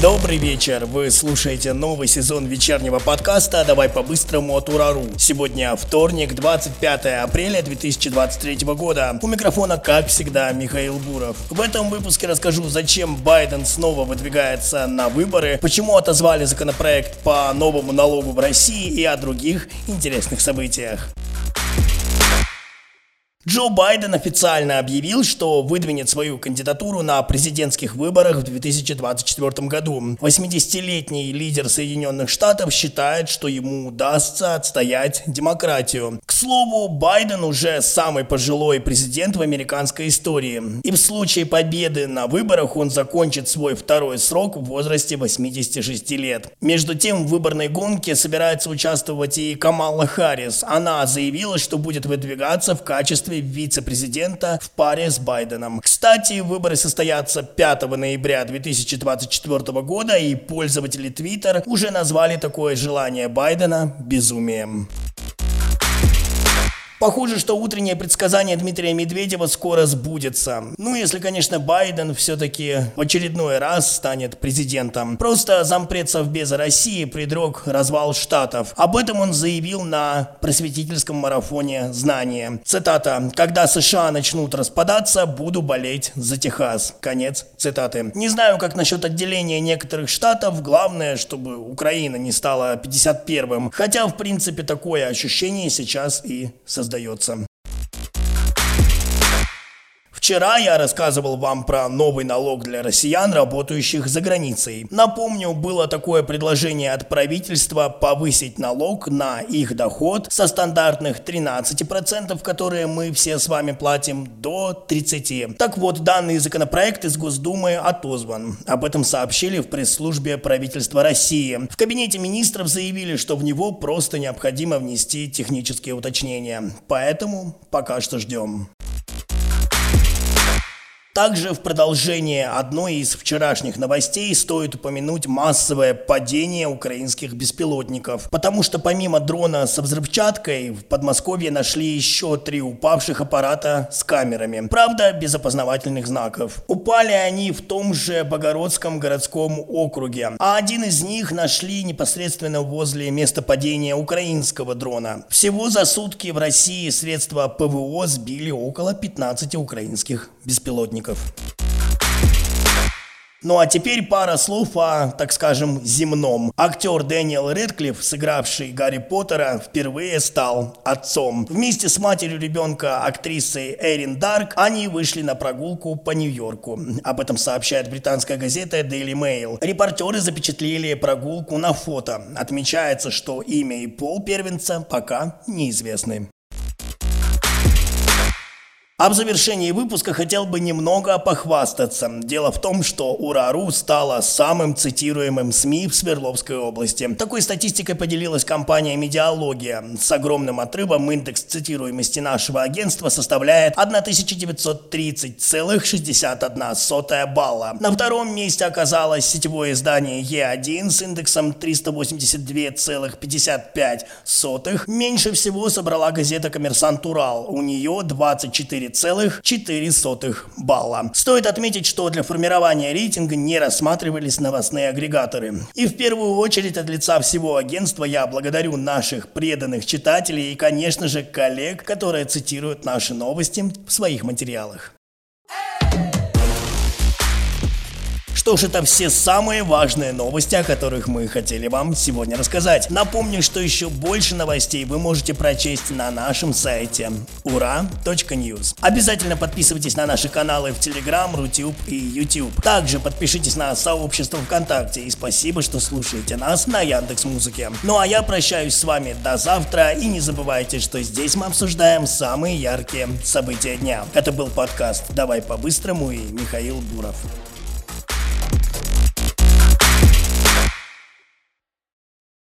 Добрый вечер, вы слушаете новый сезон вечернего подкаста «Давай по-быстрому» от Урару. Сегодня вторник, 25 апреля 2023 года. У микрофона, как всегда, Михаил Буров. В этом выпуске расскажу, зачем Байден снова выдвигается на выборы, почему отозвали законопроект по новому налогу в России и о других интересных событиях. Джо Байден официально объявил, что выдвинет свою кандидатуру на президентских выборах в 2024 году. 80-летний лидер Соединенных Штатов считает, что ему удастся отстоять демократию. К слову, Байден уже самый пожилой президент в американской истории. И в случае победы на выборах он закончит свой второй срок в возрасте 86 лет. Между тем, в выборной гонке собирается участвовать и Камала Харрис. Она заявила, что будет выдвигаться в качестве вице-президента в паре с Байденом. Кстати, выборы состоятся 5 ноября 2024 года, и пользователи Twitter уже назвали такое желание Байдена безумием. Похоже, что утреннее предсказание Дмитрия Медведева скоро сбудется. Ну, если, конечно, Байден все-таки в очередной раз станет президентом. Просто зампред Совбеза России предрек развал Штатов. Об этом он заявил на просветительском марафоне «Знания». Цитата. «Когда США начнут распадаться, буду болеть за Техас». Конец цитаты. Не знаю, как насчет отделения некоторых штатов. Главное, чтобы Украина не стала 51-м. Хотя, в принципе, такое ощущение сейчас и создается создается. Вчера я рассказывал вам про новый налог для россиян, работающих за границей. Напомню, было такое предложение от правительства повысить налог на их доход со стандартных 13%, которые мы все с вами платим, до 30%. Так вот, данный законопроект из Госдумы отозван. Об этом сообщили в пресс-службе правительства России. В кабинете министров заявили, что в него просто необходимо внести технические уточнения. Поэтому пока что ждем. Также в продолжение одной из вчерашних новостей стоит упомянуть массовое падение украинских беспилотников, потому что помимо дрона со взрывчаткой в Подмосковье нашли еще три упавших аппарата с камерами, правда без опознавательных знаков. Упали они в том же Богородском городском округе, а один из них нашли непосредственно возле места падения украинского дрона. Всего за сутки в России средства ПВО сбили около 15 украинских беспилотников сотрудников. Ну а теперь пара слов о, так скажем, земном. Актер Дэниел Редклифф, сыгравший Гарри Поттера, впервые стал отцом. Вместе с матерью ребенка, актрисой Эрин Дарк, они вышли на прогулку по Нью-Йорку. Об этом сообщает британская газета Daily Mail. Репортеры запечатлели прогулку на фото. Отмечается, что имя и пол первенца пока неизвестны. А в завершении выпуска хотел бы немного похвастаться. Дело в том, что Урару стала самым цитируемым СМИ в Свердловской области. Такой статистикой поделилась компания «Медиалогия». С огромным отрывом индекс цитируемости нашего агентства составляет 1930,61 балла. На втором месте оказалось сетевое издание Е1 с индексом 382,55. Меньше всего собрала газета «Коммерсант Урал». У нее 24 4,4 балла. Стоит отметить, что для формирования рейтинга не рассматривались новостные агрегаторы. И в первую очередь от лица всего агентства я благодарю наших преданных читателей и, конечно же, коллег, которые цитируют наши новости в своих материалах. Что ж, это все самые важные новости, о которых мы хотели вам сегодня рассказать. Напомню, что еще больше новостей вы можете прочесть на нашем сайте ура.news. Обязательно подписывайтесь на наши каналы в Telegram, Rutube и YouTube. Также подпишитесь на сообщество ВКонтакте и спасибо, что слушаете нас на Яндекс Музыке. Ну а я прощаюсь с вами до завтра и не забывайте, что здесь мы обсуждаем самые яркие события дня. Это был подкаст «Давай по-быстрому» и Михаил Буров.